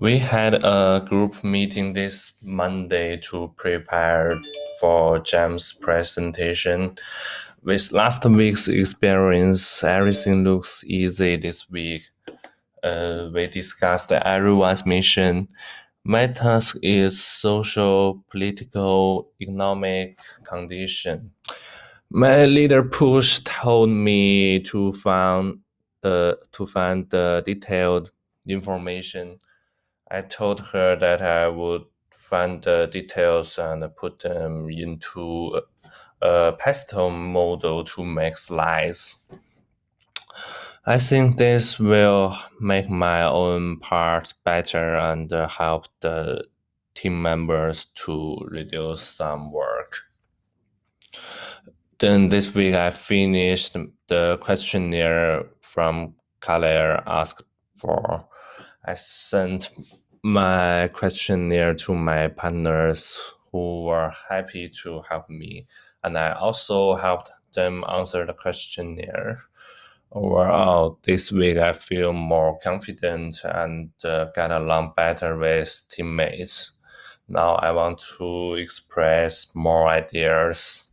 We had a group meeting this Monday to prepare for Jam's presentation. With last week's experience, everything looks easy this week. Uh, we discussed everyone's mission. My task is social, political, economic condition. My leader push told me to find uh, to find the detailed information. I told her that I would find the details and put them into a PESTEL model to make slides. I think this will make my own part better and help the team members to reduce some work. Then this week I finished the questionnaire from Claire asked for. I sent my questionnaire to my partners who were happy to help me, and I also helped them answer the questionnaire. Overall, this week I feel more confident and uh, get along better with teammates. Now I want to express more ideas.